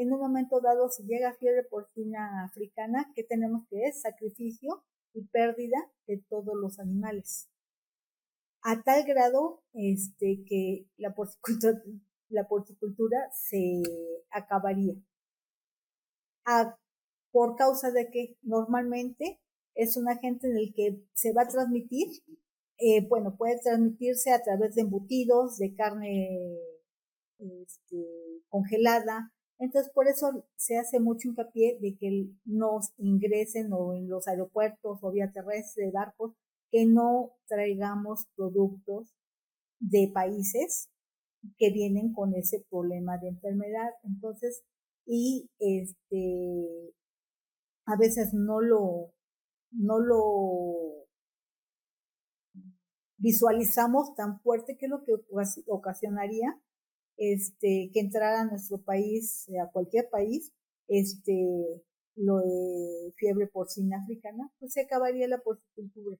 en un momento dado, si llega fiebre porcina africana, ¿qué tenemos que es? Sacrificio y pérdida de todos los animales. A tal grado este, que la porcicultura, se acabaría. Por causa de que normalmente es un agente en el que se va a transmitir, eh, bueno, puede transmitirse a través de embutidos, de carne este, congelada. Entonces, por eso se hace mucho hincapié de que nos ingresen o en los aeropuertos o vía terrestre, barcos, que no traigamos productos de países que vienen con ese problema de enfermedad. Entonces, y este, a veces no lo, no lo visualizamos tan fuerte que es lo que ocasionaría este, que entrara a nuestro país, a cualquier país, este, lo de fiebre porcina africana, pues se acabaría la porcicultura.